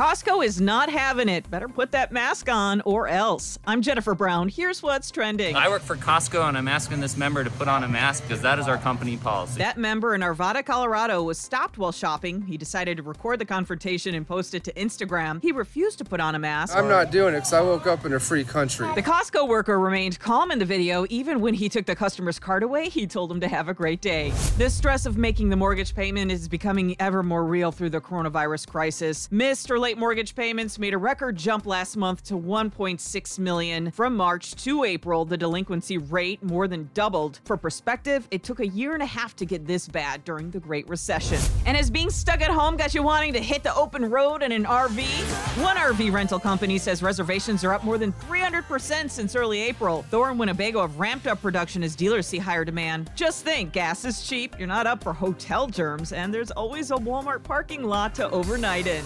Costco is not having it. Better put that mask on or else. I'm Jennifer Brown. Here's what's trending. I work for Costco and I'm asking this member to put on a mask because that is our company policy. That member in Arvada, Colorado was stopped while shopping. He decided to record the confrontation and post it to Instagram. He refused to put on a mask. I'm not doing it because I woke up in a free country. The Costco worker remained calm in the video. Even when he took the customer's card away, he told him to have a great day. The stress of making the mortgage payment is becoming ever more real through the coronavirus crisis. Missed or late mortgage payments made a record jump last month to 1.6 million. From March to April, the delinquency rate more than doubled. For perspective, it took a year and a half to get this bad during the Great Recession. And as being stuck at home got you wanting to hit the open road in an RV? One RV rental company says reservations are up more than 300% since early April. Thor and Winnebago have ramped up production as dealers see higher demand. Just think, gas is cheap, you're not up for hotel germs, and there's always a Walmart parking lot to overnight in.